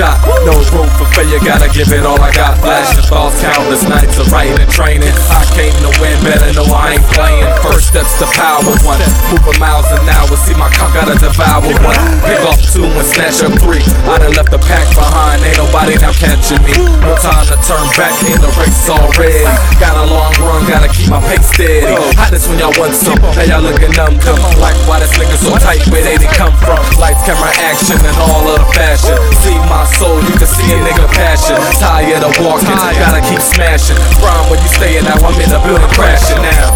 shot. room for failure, gotta give it all I got. Flash. the countless nights of writing and training. I came to win, better know I ain't playing. First steps to power one. Moving miles an hour, see my cock gotta devour one. Pick off two and snatch up three. I done left the pack behind, ain't nobody now catching me. No time to turn back, in the race already. Got a long run, gotta keep my pace steady. Hottest when y'all want some, now y'all looking numb. Come like why this nigga so tight, where they didn't come from. Lights, camera, action, and all of the fashion. See my soul, you can see a nigga passion. Tired of walking, gotta keep smashing. Prime where you staying now, I'm in the building crashing now.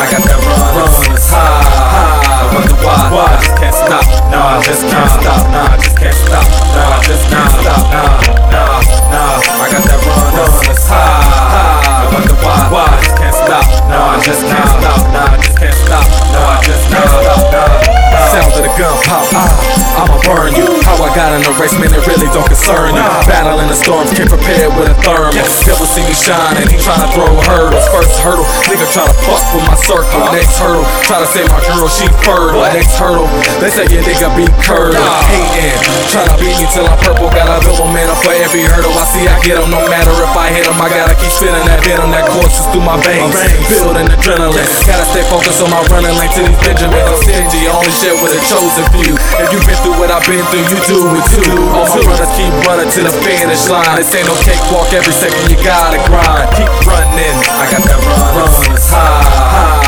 I got that run, run, high, high. I wonder why, why I just can't stop. Nah, I just can't stop. Nah, I just can't stop. Nah, I just can't stop. Nah, nah, nah. I got that run, run, high, high. I wonder why, why I just can't stop. Nah, I just can't stop. Nah, I just can't stop. Nah, I just can't stop. Nah. Sound of the gun pop, ah, I'ma burn you. How I got in the race, man, it really don't concern you. Battling storms, came prepare with a thermal. Devil see me shine and he tryna throw hurdles. First hurdle, nigga tryna fuck with my circle. Next hurdle, try to say my girl, she fertile. Next hurdle, they say your nigga be curdle. Hating, tryna beat me till I'm purple. Got a double man for every hurdle I see, I get him. No matter if I hit him, I gotta keep spinning that venom that courses through my veins. Building adrenaline, gotta stay focused on my running lane to these Benjamins. I'm stingy, only shit with a chosen few. If you been through what I've been through, you do it too. All my runners keep running to the finish line. This ain't no cakewalk, every second you gotta grind. Keep running, I got that run, run, it's high, high.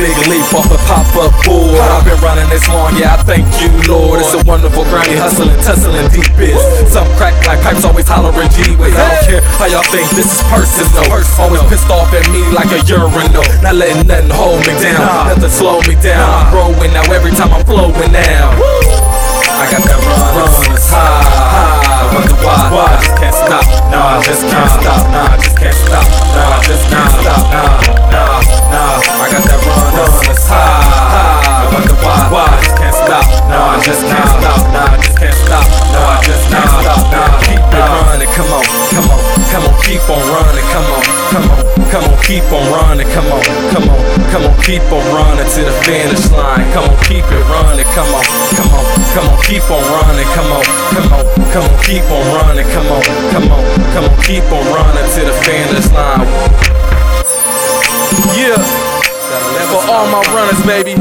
Big leap off the pop-up board, I've been running this long, yeah, I thank you, Lord. It's a wonderful grind, hustling, tussling deep is. Some crack like pipes, always hollering G-Ways. I don't care how y'all think this is personal. Always pissed off at me like a urinal. Not letting nothing hold me down, nothing slow me down. I'm growing now every time I'm flowing now. I got that run, run, it's high, high. I wonder why, why I just can't stop. I just can't Come on, come on, keep on running. Come on, come on, come on, keep on running to the finish line. Come on, keep it running. Come on, come on, come on, keep on running. Come on, come on, come on, keep on running. Come on, come on, come on, keep on running to the finish line. Yeah, for all my runners, baby.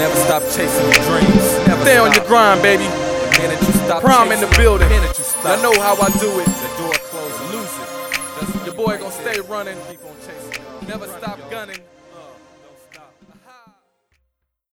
Never stop chasing your dreams. Never Stay on your grind, baby. The minute you stop Prime in the building. The minute you stop. I know how I do it. Your boy gonna stay running. Never stop gunning.